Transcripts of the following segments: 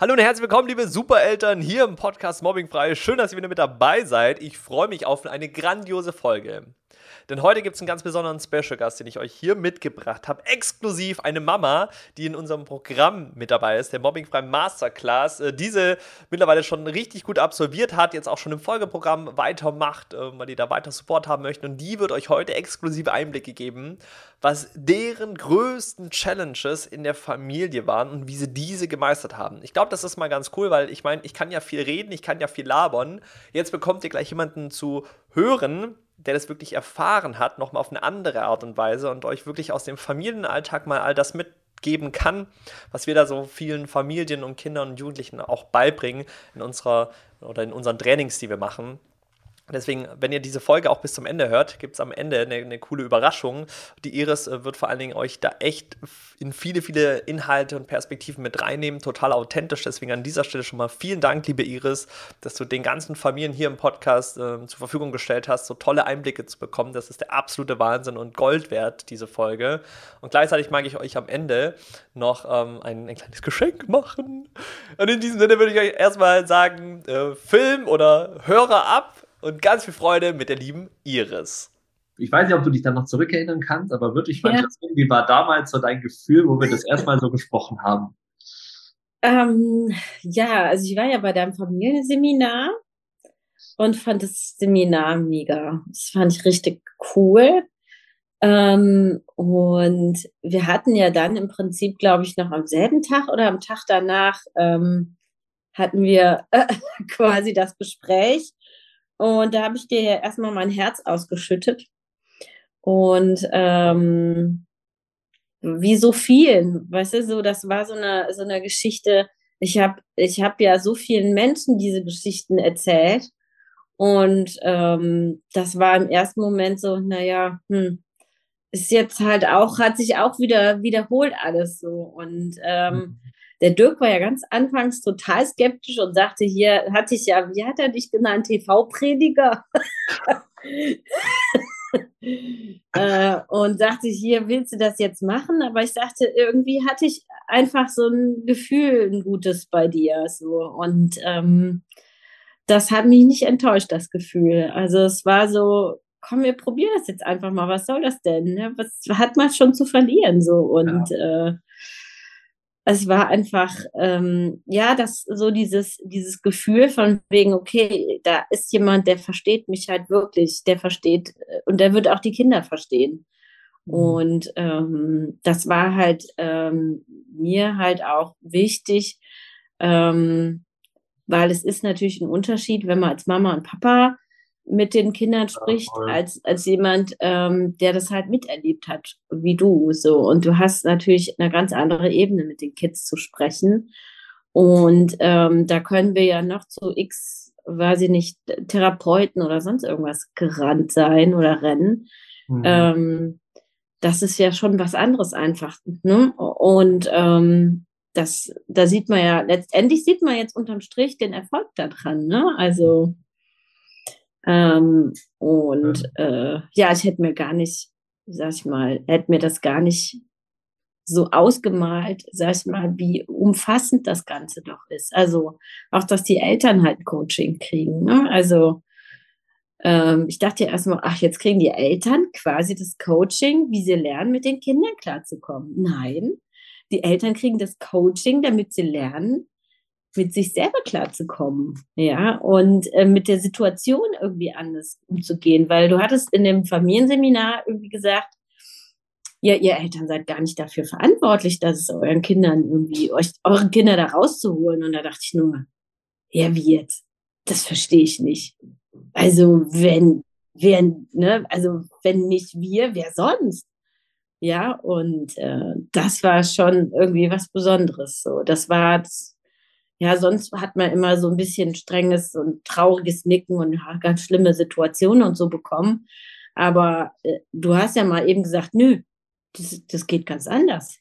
Hallo und herzlich willkommen, liebe Supereltern, hier im Podcast Mobbingfrei. Schön, dass ihr wieder mit dabei seid. Ich freue mich auf eine grandiose Folge. Denn heute gibt es einen ganz besonderen Special Gast, den ich euch hier mitgebracht habe. Exklusiv eine Mama, die in unserem Programm mit dabei ist, der Mobbingfrei Masterclass. Äh, diese mittlerweile schon richtig gut absolviert hat, jetzt auch schon im Folgeprogramm weitermacht, äh, weil die da weiter Support haben möchten. Und die wird euch heute exklusive Einblicke geben, was deren größten Challenges in der Familie waren und wie sie diese gemeistert haben. Ich glaube, das ist mal ganz cool, weil ich meine, ich kann ja viel reden, ich kann ja viel labern. Jetzt bekommt ihr gleich jemanden zu hören, der das wirklich erfahren hat, nochmal auf eine andere Art und Weise und euch wirklich aus dem Familienalltag mal all das mitgeben kann, was wir da so vielen Familien und Kindern und Jugendlichen auch beibringen in unserer oder in unseren Trainings, die wir machen. Deswegen, wenn ihr diese Folge auch bis zum Ende hört, gibt es am Ende eine, eine, coole Überraschung. Die Iris äh, wird vor allen Dingen euch da echt in viele, viele Inhalte und Perspektiven mit reinnehmen. Total authentisch. Deswegen an dieser Stelle schon mal vielen Dank, liebe Iris, dass du den ganzen Familien hier im Podcast äh, zur Verfügung gestellt hast, so tolle Einblicke zu bekommen. Das ist der absolute Wahnsinn und Gold wert, diese Folge. Und gleichzeitig mag ich euch am Ende noch ähm, ein, ein, kleines Geschenk machen. Und in diesem Sinne würde ich euch erstmal sagen, äh, Film oder Hörer ab und ganz viel Freude mit der lieben Iris. Ich weiß nicht, ob du dich dann noch zurückerinnern kannst, aber wirklich ja. wie war damals so dein Gefühl, wo wir das erstmal so gesprochen haben? Ähm, ja, also ich war ja bei deinem Familienseminar und fand das Seminar mega. Das fand ich richtig cool. Ähm, und wir hatten ja dann im Prinzip, glaube ich, noch am selben Tag oder am Tag danach ähm, hatten wir äh, quasi das Gespräch und da habe ich dir ja erstmal mein Herz ausgeschüttet. Und ähm, wie so vielen, weißt du, so, das war so eine, so eine Geschichte. Ich habe ich hab ja so vielen Menschen diese Geschichten erzählt. Und ähm, das war im ersten Moment so, naja, hm, ist jetzt halt auch, hat sich auch wieder wiederholt alles so. Und ähm, mhm. Der Dirk war ja ganz anfangs total skeptisch und sagte hier, hatte ich ja, wie hat er dich genannt, TV-Prediger? äh, und sagte hier, willst du das jetzt machen? Aber ich sagte, irgendwie hatte ich einfach so ein Gefühl, ein gutes bei dir. So. Und ähm, das hat mich nicht enttäuscht, das Gefühl. Also es war so, komm, wir probieren das jetzt einfach mal. Was soll das denn? Ne? Was hat man schon zu verlieren? So und ja. äh, es war einfach, ähm, ja, das so dieses, dieses Gefühl von wegen, okay, da ist jemand, der versteht mich halt wirklich, der versteht äh, und der wird auch die Kinder verstehen. Mhm. Und ähm, das war halt ähm, mir halt auch wichtig, ähm, weil es ist natürlich ein Unterschied, wenn man als Mama und Papa mit den Kindern spricht, ja, als, als jemand, ähm, der das halt miterlebt hat, wie du. So. Und du hast natürlich eine ganz andere Ebene, mit den Kids zu sprechen. Und ähm, da können wir ja noch zu X, weiß ich nicht, Therapeuten oder sonst irgendwas gerannt sein oder rennen. Mhm. Ähm, das ist ja schon was anderes einfach. Ne? Und ähm, das, da sieht man ja, letztendlich sieht man jetzt unterm Strich den Erfolg daran. Ne? Also ähm, und äh, ja, ich hätte mir gar nicht, sag ich mal, hätte mir das gar nicht so ausgemalt, sag ich mal, wie umfassend das Ganze doch ist. Also auch, dass die Eltern halt Coaching kriegen. Ne? Also ähm, ich dachte ja erstmal, ach, jetzt kriegen die Eltern quasi das Coaching, wie sie lernen, mit den Kindern klarzukommen. Nein, die Eltern kriegen das Coaching, damit sie lernen, mit sich selber klarzukommen, ja, und äh, mit der Situation irgendwie anders umzugehen, weil du hattest in dem Familienseminar irgendwie gesagt, ja, ihr Eltern seid gar nicht dafür verantwortlich, dass es euren Kindern irgendwie, euch, euren Kinder da rauszuholen. Und da dachte ich nur, ja, wie jetzt? Das verstehe ich nicht. Also, wenn, wer, ne, also, wenn nicht wir, wer sonst? Ja, und äh, das war schon irgendwie was Besonderes. So, das war ja, sonst hat man immer so ein bisschen strenges und trauriges Nicken und ganz schlimme Situationen und so bekommen. Aber äh, du hast ja mal eben gesagt, nö, das, das geht ganz anders.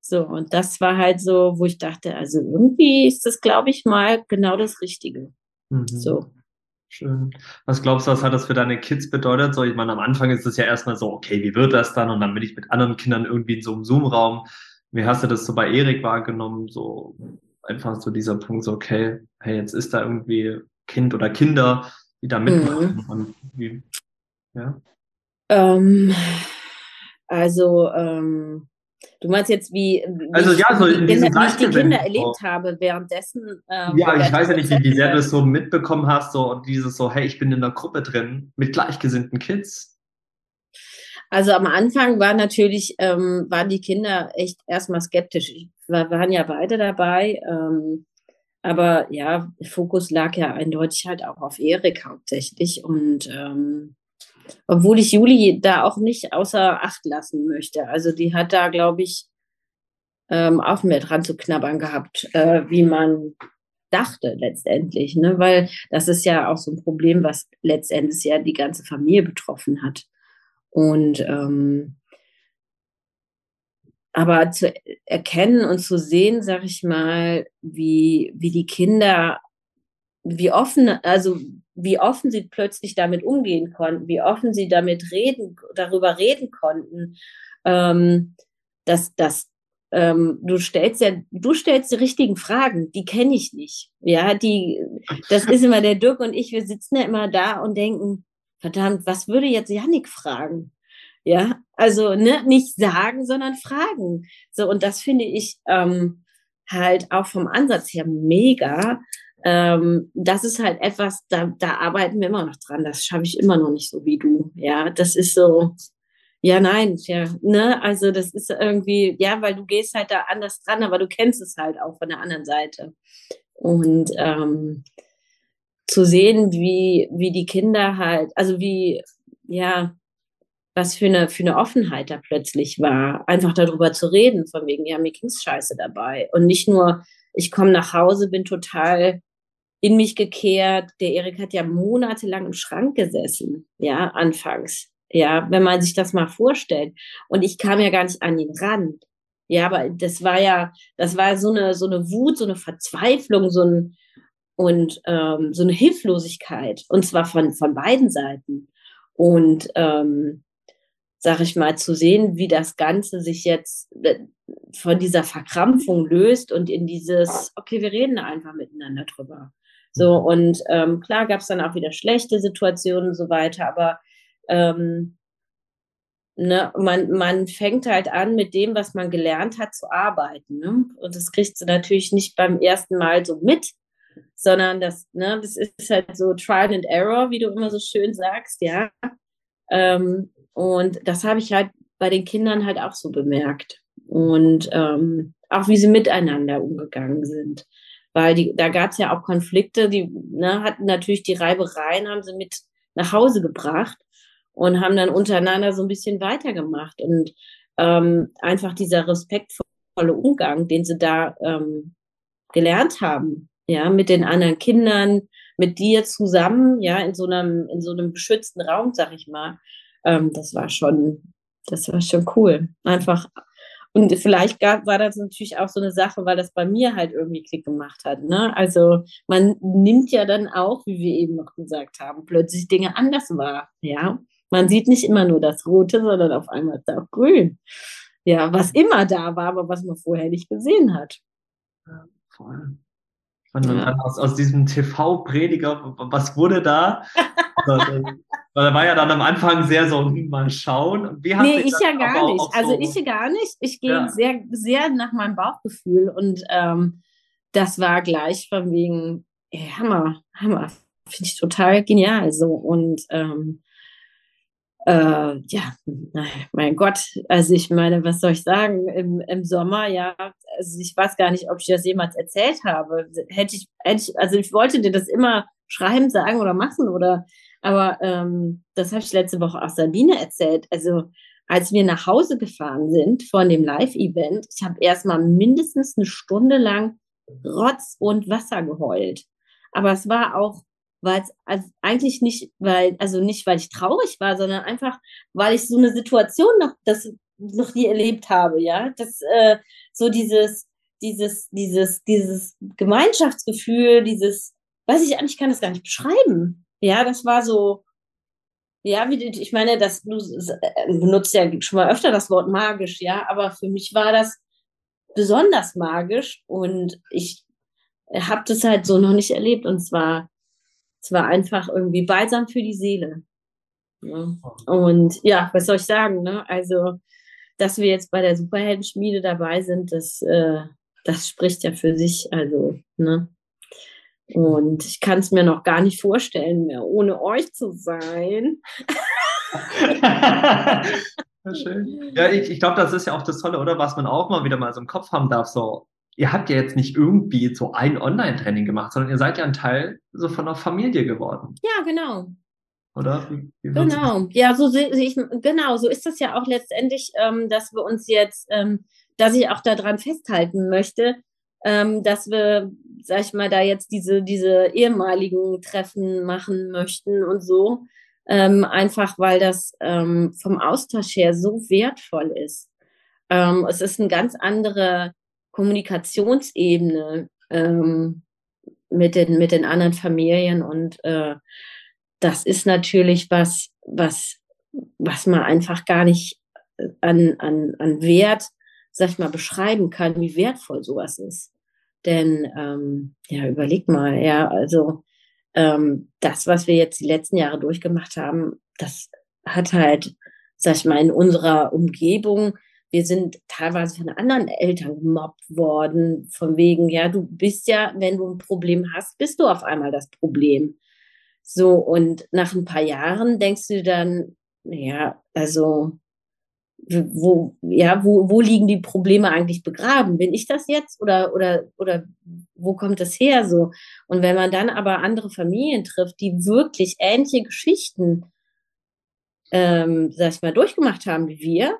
So, und das war halt so, wo ich dachte, also irgendwie ist das, glaube ich, mal genau das Richtige. Mhm. So. Schön. Was glaubst du, was hat das für deine Kids bedeutet? So, ich meine, am Anfang ist es ja erstmal so, okay, wie wird das dann? Und dann bin ich mit anderen Kindern irgendwie in so einem Zoom-Raum. Wie hast du das so bei Erik wahrgenommen? So, einfach so dieser Punkt, so, okay, hey, jetzt ist da irgendwie Kind oder Kinder, die da mitmachen mhm. und wie, ja. Ähm, also, ähm, du meinst jetzt, wie, wie also, ja, so in Kinder, wie ich die Kinder erlebt habe währenddessen. Ähm, ja, ich weiß ja nicht, wie, wie sehr du es so mitbekommen hast, so und dieses so, hey, ich bin in einer Gruppe drin mit gleichgesinnten Kids. Also am Anfang war natürlich, ähm, waren die Kinder echt erstmal skeptisch. Wir waren ja beide dabei. Ähm, aber ja, Fokus lag ja eindeutig halt auch auf Erik hauptsächlich. Und ähm, obwohl ich Juli da auch nicht außer Acht lassen möchte. Also die hat da, glaube ich, ähm, auch mehr dran zu knabbern gehabt, äh, wie man dachte letztendlich. Ne? Weil das ist ja auch so ein Problem, was letztendlich ja die ganze Familie betroffen hat. Und ähm, aber zu erkennen und zu sehen, sag ich mal, wie, wie die Kinder, wie offen, also wie offen sie plötzlich damit umgehen konnten, wie offen sie damit reden, darüber reden konnten, ähm, dass, dass ähm, du stellst ja, du stellst die richtigen Fragen, die kenne ich nicht. Ja, die, das ist immer der Dirk und ich, wir sitzen ja immer da und denken, verdammt, was würde jetzt Janik fragen? Ja, also ne, nicht sagen, sondern fragen. So, und das finde ich ähm, halt auch vom Ansatz her mega. Ähm, das ist halt etwas, da, da arbeiten wir immer noch dran. Das schaffe ich immer noch nicht so wie du. Ja, das ist so, ja, nein, ja, ne, also das ist irgendwie, ja, weil du gehst halt da anders dran, aber du kennst es halt auch von der anderen Seite. Und ähm, zu sehen, wie, wie die Kinder halt, also wie, ja, was für eine, für eine Offenheit da plötzlich war, einfach darüber zu reden, von wegen, ja, mir ging's scheiße dabei. Und nicht nur, ich komme nach Hause, bin total in mich gekehrt. Der Erik hat ja monatelang im Schrank gesessen, ja, anfangs. Ja, wenn man sich das mal vorstellt. Und ich kam ja gar nicht an ihn ran. Ja, aber das war ja, das war so eine, so eine Wut, so eine Verzweiflung, so ein, und ähm, so eine Hilflosigkeit. Und zwar von, von beiden Seiten. Und ähm, sag ich mal, zu sehen, wie das Ganze sich jetzt äh, von dieser Verkrampfung löst und in dieses, okay, wir reden einfach miteinander drüber. So, mhm. und ähm, klar gab es dann auch wieder schlechte Situationen und so weiter, aber ähm, ne, man, man fängt halt an, mit dem, was man gelernt hat, zu arbeiten. Ne? Und das kriegst du natürlich nicht beim ersten Mal so mit, sondern das, ne, das ist halt so Trial and Error, wie du immer so schön sagst, ja. Ähm, und das habe ich halt bei den Kindern halt auch so bemerkt. Und ähm, auch wie sie miteinander umgegangen sind. Weil die, da gab es ja auch Konflikte, die ne, hatten natürlich die Reibereien, haben sie mit nach Hause gebracht und haben dann untereinander so ein bisschen weitergemacht. Und ähm, einfach dieser respektvolle Umgang, den sie da ähm, gelernt haben, ja, mit den anderen Kindern, mit dir zusammen, ja, in so einem, in so einem geschützten Raum, sag ich mal, ähm, das war schon, das war schon cool. Einfach. Und vielleicht gab, war das natürlich auch so eine Sache, weil das bei mir halt irgendwie Klick gemacht hat. Ne? Also man nimmt ja dann auch, wie wir eben noch gesagt haben, plötzlich Dinge anders wahr. Ja, man sieht nicht immer nur das Rote, sondern auf einmal ist da auch Grün. Ja, was immer da war, aber was man vorher nicht gesehen hat. Ja, voll. Und ja. aus, aus diesem TV-Prediger, was wurde da? Weil er war ja dann am Anfang sehr so, hm, mal schauen. Wie nee, ich ja gar nicht. Also ich ja gar nicht. Ich gehe ja. sehr, sehr nach meinem Bauchgefühl und ähm, das war gleich von wegen, ey, Hammer, Hammer. Finde ich total genial so. Und ähm, äh, ja, mein Gott, also ich meine, was soll ich sagen, im, im Sommer, ja, also ich weiß gar nicht, ob ich das jemals erzählt habe. Hätte ich, hätte ich, also ich wollte dir das immer schreiben, sagen oder machen oder aber ähm, das habe ich letzte Woche auch Sabine erzählt. Also als wir nach Hause gefahren sind von dem Live-Event, ich habe erstmal mindestens eine Stunde lang Rotz und Wasser geheult. Aber es war auch, weil es also eigentlich nicht, weil, also nicht, weil ich traurig war, sondern einfach, weil ich so eine Situation noch, das noch nie erlebt habe, ja. Das, äh, so dieses, dieses, dieses, dieses Gemeinschaftsgefühl, dieses, weiß ich eigentlich, kann das gar nicht beschreiben. Ja, das war so, ja, wie, ich meine, das, du äh, benutzt ja schon mal öfter das Wort magisch, ja, aber für mich war das besonders magisch und ich habe das halt so noch nicht erlebt und zwar es war einfach irgendwie balsam für die Seele. Ja. Und ja, was soll ich sagen? Ne? Also, dass wir jetzt bei der Superheldenschmiede dabei sind, das, äh, das spricht ja für sich. Also, ne? Und ich kann es mir noch gar nicht vorstellen, mehr ohne euch zu sein. Schön. Ja, ich, ich glaube, das ist ja auch das Tolle, oder? Was man auch mal wieder mal so im Kopf haben darf, so, ihr habt ja jetzt nicht irgendwie so ein Online-Training gemacht, sondern ihr seid ja ein Teil so von einer Familie geworden. Ja, genau. Oder? Wie, wie genau. Ja, so sehe ich, genau, so ist das ja auch letztendlich, ähm, dass wir uns jetzt, ähm, dass ich auch daran festhalten möchte, ähm, dass wir, sag ich mal, da jetzt diese, diese ehemaligen Treffen machen möchten und so. Ähm, einfach weil das ähm, vom Austausch her so wertvoll ist. Ähm, es ist eine ganz andere Kommunikationsebene ähm, mit, den, mit den anderen Familien und äh, das ist natürlich was, was, was man einfach gar nicht an, an, an Wert, sag ich mal, beschreiben kann, wie wertvoll sowas ist. Denn, ähm, ja, überleg mal, ja, also ähm, das, was wir jetzt die letzten Jahre durchgemacht haben, das hat halt, sag ich mal, in unserer Umgebung wir sind teilweise von anderen Eltern gemobbt worden, von wegen, ja, du bist ja, wenn du ein Problem hast, bist du auf einmal das Problem. So, und nach ein paar Jahren denkst du dann, ja, also, wo, ja, wo, wo liegen die Probleme eigentlich begraben? Bin ich das jetzt oder, oder, oder wo kommt das her so? Und wenn man dann aber andere Familien trifft, die wirklich ähnliche Geschichten, ähm, sag ich mal, durchgemacht haben wie wir,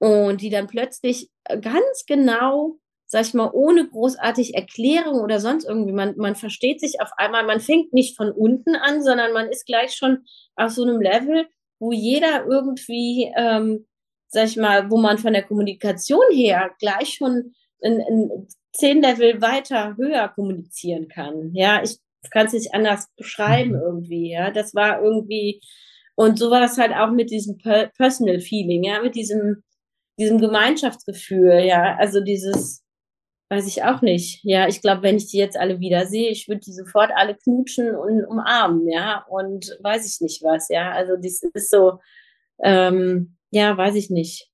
und die dann plötzlich äh, ganz genau, sag ich mal, ohne großartig Erklärung oder sonst irgendwie, man, man versteht sich auf einmal, man fängt nicht von unten an, sondern man ist gleich schon auf so einem Level, wo jeder irgendwie, ähm, sag ich mal, wo man von der Kommunikation her gleich schon in, in zehn Level weiter höher kommunizieren kann. Ja, ich kann es nicht anders beschreiben mhm. irgendwie. Ja, das war irgendwie und so war das halt auch mit diesem Personal Feeling, ja, mit diesem diesem Gemeinschaftsgefühl, ja, also dieses, weiß ich auch nicht. Ja, ich glaube, wenn ich die jetzt alle wieder sehe, ich würde die sofort alle knutschen und umarmen, ja, und weiß ich nicht was, ja. Also das ist so, ähm, ja, weiß ich nicht.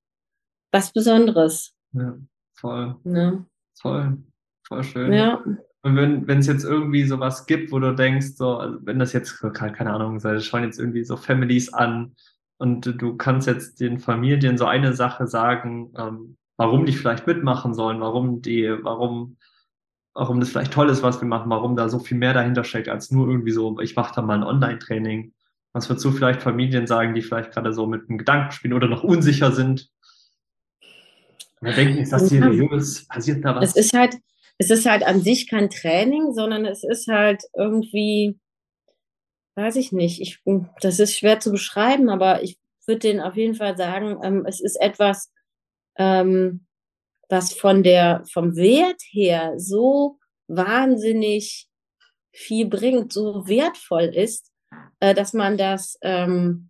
Was Besonderes. Ja, voll. Ne? Voll. Voll schön. Ja. Und wenn wenn es jetzt irgendwie sowas gibt, wo du denkst, so, also wenn das jetzt, keine Ahnung, das schauen jetzt irgendwie so Families an, und du kannst jetzt den Familien so eine Sache sagen, ähm, warum die vielleicht mitmachen sollen, warum die, warum, warum das vielleicht toll ist, was wir machen, warum da so viel mehr dahinter steckt, als nur irgendwie so, ich mache da mal ein Online-Training. Was würdest du vielleicht Familien sagen, die vielleicht gerade so mit einem Gedanken spielen oder noch unsicher sind? Oder denken, ist das seriös? Passiert da was? Es ist halt, es ist halt an sich kein Training, sondern es ist halt irgendwie, weiß ich nicht. Ich, das ist schwer zu beschreiben, aber ich würde denen auf jeden Fall sagen, ähm, es ist etwas, ähm, was von der, vom Wert her so wahnsinnig viel bringt, so wertvoll ist, äh, dass man das, ähm,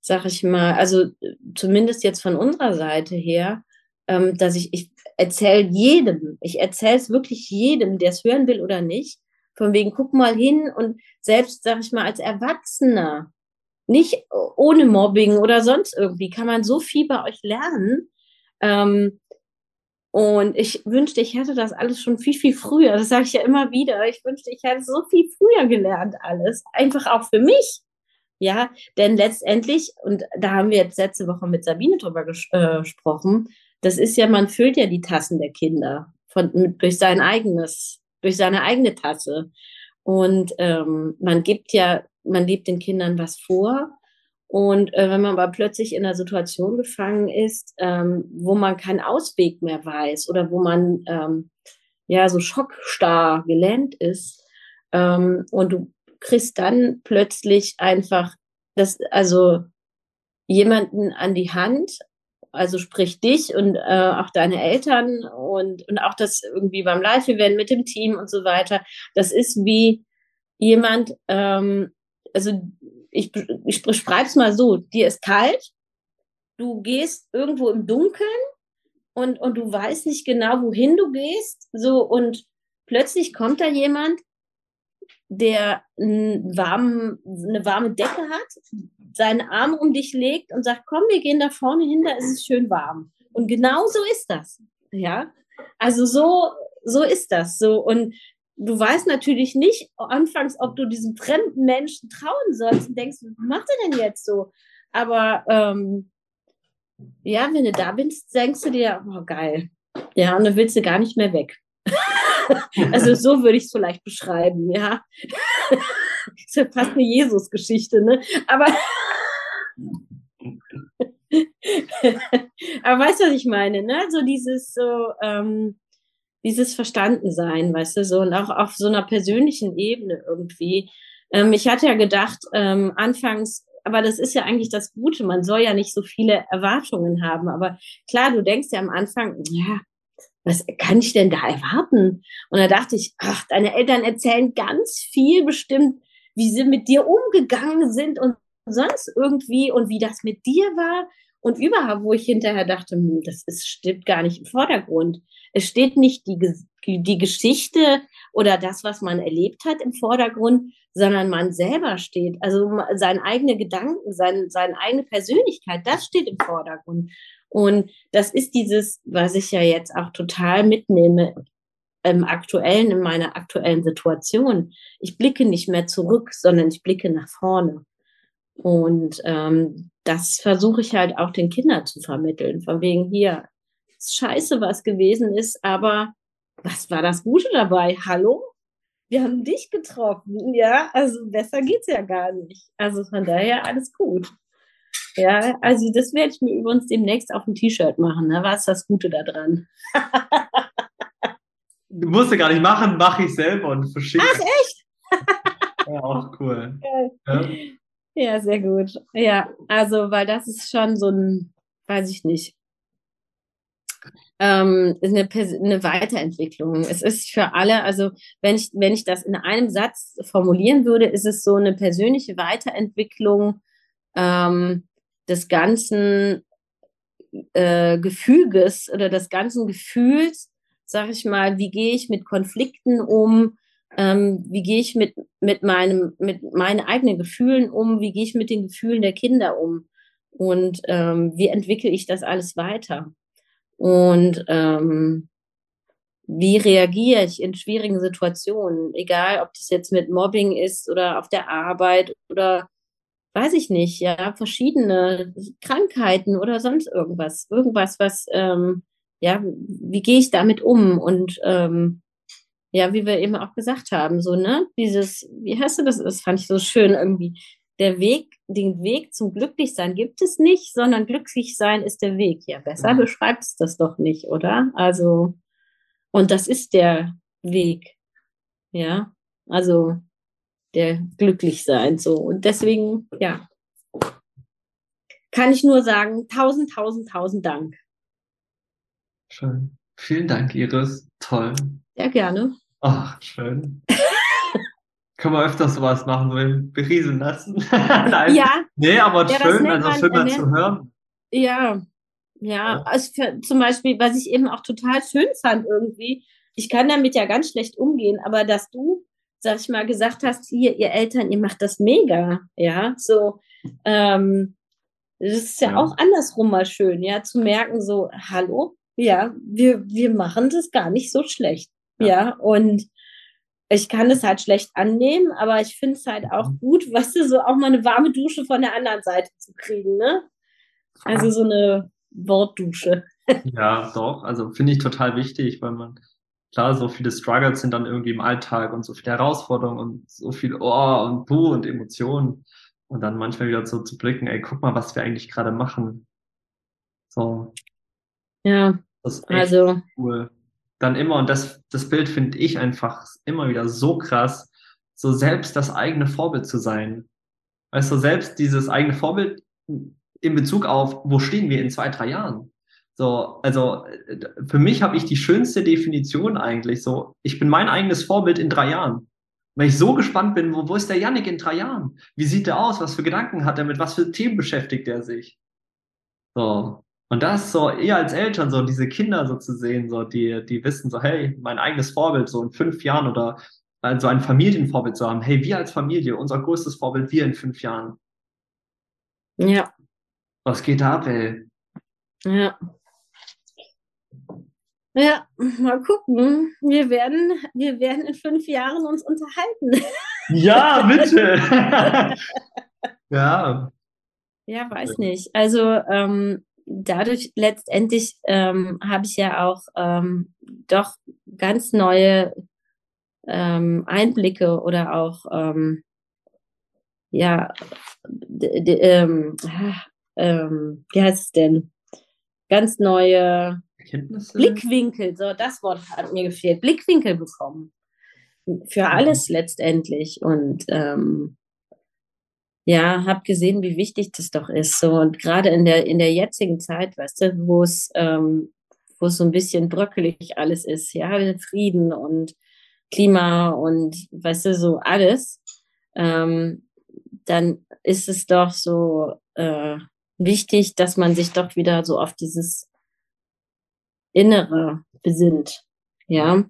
sag ich mal, also zumindest jetzt von unserer Seite her, ähm, dass ich, ich erzähle jedem, ich erzähle es wirklich jedem, der es hören will oder nicht, von wegen, guck mal hin und selbst, sag ich mal, als Erwachsener, nicht ohne Mobbing oder sonst irgendwie, kann man so viel bei euch lernen. Ähm, und ich wünschte, ich hätte das alles schon viel, viel früher. Das sage ich ja immer wieder. Ich wünschte, ich hätte so viel früher gelernt alles. Einfach auch für mich. Ja, denn letztendlich, und da haben wir jetzt letzte Woche mit Sabine drüber ges äh, gesprochen, das ist ja, man füllt ja die Tassen der Kinder von, mit, durch sein eigenes durch seine eigene Tasse. Und ähm, man gibt ja, man lebt den Kindern was vor. Und äh, wenn man aber plötzlich in einer Situation gefangen ist, ähm, wo man keinen Ausweg mehr weiß oder wo man ähm, ja so schockstarr gelähmt ist ähm, und du kriegst dann plötzlich einfach das, also jemanden an die Hand, also sprich dich und äh, auch deine Eltern und, und auch das irgendwie beim Live-Event mit dem Team und so weiter. Das ist wie jemand, ähm, also ich, ich beschreibe es mal so, dir ist kalt, du gehst irgendwo im Dunkeln und, und du weißt nicht genau, wohin du gehst, so und plötzlich kommt da jemand, der einen eine warme Decke hat, seinen Arm um dich legt und sagt, komm, wir gehen da vorne hin, da ist es schön warm. Und genau so ist das. Ja, also so, so ist das. So und du weißt natürlich nicht anfangs, ob du diesem fremden Menschen trauen sollst und denkst, was macht er denn jetzt so? Aber ähm, ja, wenn du da bist, denkst du dir, oh geil. Ja, und dann willst du gar nicht mehr weg. also so würde ich es vielleicht beschreiben, ja. ist ja fast eine Jesus-Geschichte, ne? Aber, aber weißt du, was ich meine, ne? So dieses so, ähm, dieses Verstandensein, weißt du, so und auch auf so einer persönlichen Ebene irgendwie. Ähm, ich hatte ja gedacht, ähm, anfangs, aber das ist ja eigentlich das Gute, man soll ja nicht so viele Erwartungen haben. Aber klar, du denkst ja am Anfang, ja, was kann ich denn da erwarten? Und da dachte ich, ach, deine Eltern erzählen ganz viel bestimmt, wie sie mit dir umgegangen sind und sonst irgendwie und wie das mit dir war. Und überhaupt, wo ich hinterher dachte, hm, das ist, steht gar nicht im Vordergrund. Es steht nicht die, die Geschichte oder das, was man erlebt hat im Vordergrund, sondern man selber steht. Also seine eigene Gedanken, sein, seine eigene Persönlichkeit, das steht im Vordergrund. Und das ist dieses, was ich ja jetzt auch total mitnehme im aktuellen, in meiner aktuellen Situation. Ich blicke nicht mehr zurück, sondern ich blicke nach vorne. Und ähm, das versuche ich halt auch den Kindern zu vermitteln. Von wegen hier, scheiße, was gewesen ist, aber was war das Gute dabei? Hallo? Wir haben dich getroffen, ja, also besser geht's ja gar nicht. Also von daher alles gut. Ja, also das werde ich mir übrigens demnächst auf ein T-Shirt machen. Ne? Was ist das Gute daran? du musst ja gar nicht machen, mache ich selber und verschicke. Ach, echt? ja, auch cool. Ja. ja, sehr gut. Ja, also, weil das ist schon so ein, weiß ich nicht, ähm, eine, eine Weiterentwicklung. Es ist für alle, also wenn ich, wenn ich das in einem Satz formulieren würde, ist es so eine persönliche Weiterentwicklung ähm, des ganzen äh, Gefüges oder des ganzen Gefühls, sag ich mal, wie gehe ich mit Konflikten um, ähm, wie gehe ich mit, mit, meinem, mit meinen eigenen Gefühlen um, wie gehe ich mit den Gefühlen der Kinder um? Und ähm, wie entwickle ich das alles weiter? Und ähm, wie reagiere ich in schwierigen Situationen, egal ob das jetzt mit Mobbing ist oder auf der Arbeit oder weiß ich nicht, ja, verschiedene Krankheiten oder sonst irgendwas. Irgendwas, was, ähm, ja, wie gehe ich damit um? Und ähm, ja, wie wir eben auch gesagt haben, so, ne, dieses, wie heißt du das? Das fand ich so schön irgendwie. Der Weg, den Weg zum Glücklichsein gibt es nicht, sondern glücklich sein ist der Weg. Ja, besser mhm. beschreibst das doch nicht, oder? Also, und das ist der Weg. Ja, also der glücklich sein. So. Und deswegen, ja, kann ich nur sagen, tausend, tausend, tausend Dank. Schön. Vielen Dank, Iris. Toll. Ja, gerne. Ach, schön. Können wir öfters sowas machen, so berieseln lassen? Nein. Ja. Nee, aber ja, schön, also schön mal zu hören. Ja, ja, also für, zum Beispiel, was ich eben auch total schön fand irgendwie, ich kann damit ja ganz schlecht umgehen, aber dass du sag ich mal, gesagt hast, hier, ihr Eltern, ihr macht das mega, ja, so, ähm, das ist ja, ja, auch andersrum mal schön, ja, zu merken, so, hallo, ja, wir, wir machen das gar nicht so schlecht, ja, ja und ich kann es halt schlecht annehmen, aber ich finde es halt auch mhm. gut, weißt du, so auch mal eine warme Dusche von der anderen Seite zu kriegen, ne? Also so eine Wortdusche. Ja, doch, also finde ich total wichtig, weil man, klar, so viele Struggles sind dann irgendwie im Alltag und so viele Herausforderungen und so viel Oh und Buh und Emotionen. Und dann manchmal wieder so zu blicken, ey, guck mal, was wir eigentlich gerade machen. So. Ja. Das ist echt also. cool. Dann immer, und das, das Bild finde ich einfach immer wieder so krass, so selbst das eigene Vorbild zu sein. Weißt du, selbst dieses eigene Vorbild in Bezug auf, wo stehen wir in zwei, drei Jahren? So, also für mich habe ich die schönste Definition eigentlich. So, ich bin mein eigenes Vorbild in drei Jahren. Weil ich so gespannt bin, wo, wo ist der Yannick in drei Jahren? Wie sieht der aus? Was für Gedanken hat er? Mit was für Themen beschäftigt er sich? So. Und das so, ihr als Eltern, so diese Kinder so zu sehen, so die, die wissen so, hey, mein eigenes Vorbild, so in fünf Jahren oder also ein Familienvorbild zu haben, hey, wir als Familie, unser größtes Vorbild, wir in fünf Jahren. Ja. Was geht da ab, ey? Ja. Ja, mal gucken. Wir werden, wir werden in fünf Jahren uns unterhalten. Ja, bitte. ja. Ja, weiß nicht. Also ähm, dadurch letztendlich ähm, habe ich ja auch ähm, doch ganz neue ähm, Einblicke oder auch ähm, ja, ähm, ähm, wie heißt es denn? Ganz neue Erkenntnisse? Blickwinkel, so das Wort hat mir gefehlt, Blickwinkel bekommen. Für alles letztendlich. Und ähm, ja, habe gesehen, wie wichtig das doch ist. So, und gerade in der, in der jetzigen Zeit, weißt du, wo es, ähm, wo es so ein bisschen bröckelig alles ist, ja, Frieden und Klima und weißt du, so alles, ähm, dann ist es doch so äh, wichtig, dass man sich doch wieder so auf dieses Innere besinnt. Ja.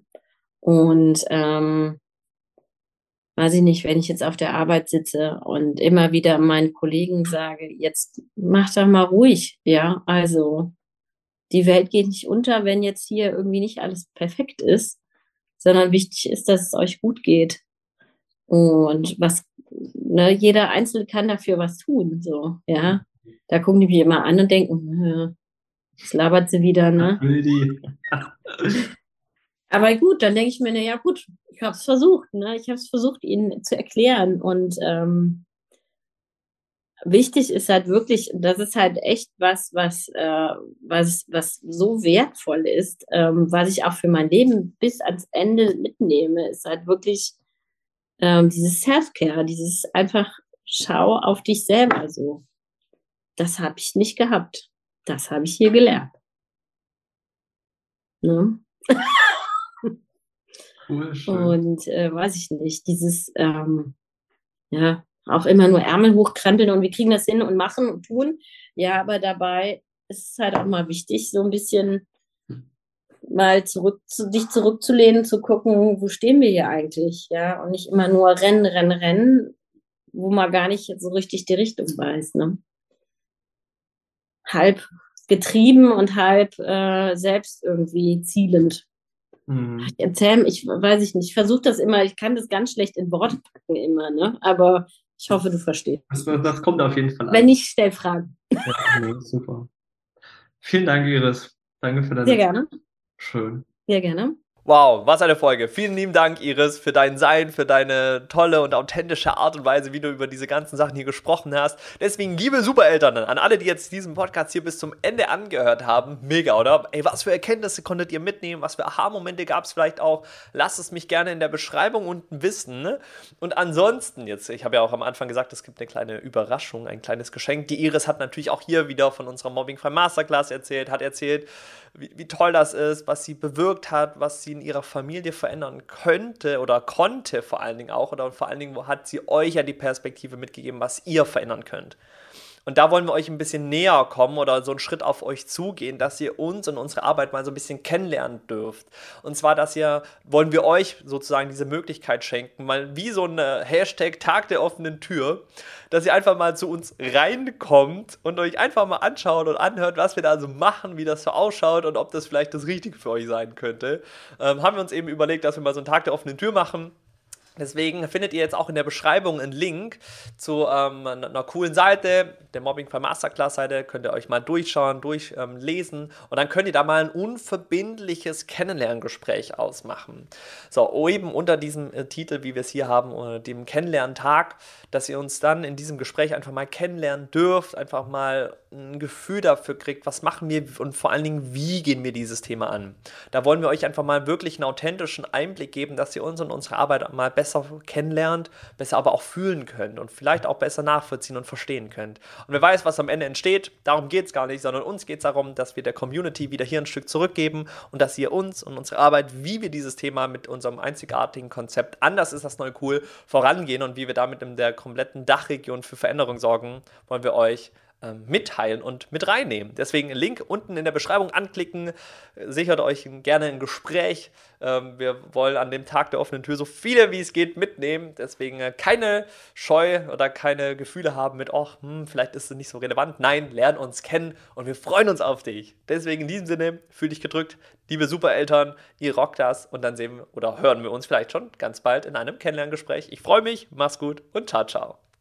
Und ähm, weiß ich nicht, wenn ich jetzt auf der Arbeit sitze und immer wieder meinen Kollegen sage, jetzt mach doch mal ruhig, ja, also die Welt geht nicht unter, wenn jetzt hier irgendwie nicht alles perfekt ist, sondern wichtig ist, dass es euch gut geht. Und was, ne, jeder Einzelne kann dafür was tun, so, ja. Da gucken die mich immer an und denken, das labert sie wieder, ne? Aber gut, dann denke ich mir, na ja gut, ich habe es versucht, ne? Ich habe es versucht, ihnen zu erklären. Und ähm, wichtig ist halt wirklich, das ist halt echt was, was, äh, was, was so wertvoll ist, ähm, was ich auch für mein Leben bis ans Ende mitnehme, ist halt wirklich ähm, dieses Self-Care, dieses einfach schau auf dich selber so. Das habe ich nicht gehabt. Das habe ich hier gelernt. Ne? Cool. Und äh, weiß ich nicht, dieses, ähm, ja, auch immer nur Ärmel hochkrempeln und wir kriegen das hin und machen und tun. Ja, aber dabei ist es halt auch mal wichtig, so ein bisschen mal zurück zu, dich zurückzulehnen, zu gucken, wo stehen wir hier eigentlich, ja, und nicht immer nur rennen, rennen, rennen, wo man gar nicht so richtig die Richtung weiß, ne? Halb getrieben und halb äh, selbst irgendwie zielend. Mhm. Ich erzähl, ich weiß ich nicht, ich versuche das immer, ich kann das ganz schlecht in Worte packen immer, ne? Aber ich hoffe, du verstehst. Das, das kommt auf jeden Fall an. Wenn nicht, stell Fragen. Ja, nee, super. Vielen Dank, Iris. Danke für deine Sehr gerne, Schön. sehr gerne. Wow, was eine Folge. Vielen lieben Dank, Iris, für dein Sein, für deine tolle und authentische Art und Weise, wie du über diese ganzen Sachen hier gesprochen hast. Deswegen, liebe Supereltern, an alle, die jetzt diesen Podcast hier bis zum Ende angehört haben, mega, oder? Ey, was für Erkenntnisse konntet ihr mitnehmen? Was für Aha-Momente gab es vielleicht auch? Lasst es mich gerne in der Beschreibung unten wissen. Ne? Und ansonsten, jetzt, ich habe ja auch am Anfang gesagt, es gibt eine kleine Überraschung, ein kleines Geschenk. Die Iris hat natürlich auch hier wieder von unserer Mobbing-Frei Masterclass erzählt, hat erzählt, wie, wie toll das ist, was sie bewirkt hat, was sie in ihrer Familie verändern könnte oder konnte vor allen Dingen auch. Oder vor allen Dingen hat sie euch ja die Perspektive mitgegeben, was ihr verändern könnt. Und da wollen wir euch ein bisschen näher kommen oder so einen Schritt auf euch zugehen, dass ihr uns und unsere Arbeit mal so ein bisschen kennenlernen dürft. Und zwar, dass ihr, wollen wir euch sozusagen diese Möglichkeit schenken, mal wie so ein Hashtag Tag der offenen Tür, dass ihr einfach mal zu uns reinkommt und euch einfach mal anschaut und anhört, was wir da so machen, wie das so ausschaut und ob das vielleicht das Richtige für euch sein könnte. Ähm, haben wir uns eben überlegt, dass wir mal so einen Tag der offenen Tür machen Deswegen findet ihr jetzt auch in der Beschreibung einen Link zu ähm, einer coolen Seite, der Mobbing Frei Masterclass Seite. Könnt ihr euch mal durchschauen, durchlesen ähm, und dann könnt ihr da mal ein unverbindliches Kennenlerngespräch ausmachen. So, eben unter diesem äh, Titel, wie wir es hier haben, äh, dem Kennenlerntag, dass ihr uns dann in diesem Gespräch einfach mal kennenlernen dürft, einfach mal ein Gefühl dafür kriegt, was machen wir und vor allen Dingen, wie gehen wir dieses Thema an. Da wollen wir euch einfach mal wirklich einen authentischen Einblick geben, dass ihr uns und unsere Arbeit mal besser kennenlernt, besser aber auch fühlen könnt und vielleicht auch besser nachvollziehen und verstehen könnt. Und wer weiß, was am Ende entsteht, darum geht es gar nicht, sondern uns geht es darum, dass wir der Community wieder hier ein Stück zurückgeben und dass ihr uns und unsere Arbeit, wie wir dieses Thema mit unserem einzigartigen Konzept, anders ist das neu cool, vorangehen und wie wir damit in der kompletten Dachregion für Veränderung sorgen, wollen wir euch mitteilen und mit reinnehmen. Deswegen Link unten in der Beschreibung anklicken, sichert euch gerne ein Gespräch. Ähm, wir wollen an dem Tag der offenen Tür so viele wie es geht mitnehmen. Deswegen äh, keine Scheu oder keine Gefühle haben mit, oh, hm, vielleicht ist es nicht so relevant. Nein, lern uns kennen und wir freuen uns auf dich. Deswegen in diesem Sinne, fühl dich gedrückt, liebe Supereltern, ihr rockt das und dann sehen oder hören wir uns vielleicht schon ganz bald in einem Kennenlerngespräch. Ich freue mich, mach's gut und ciao, ciao.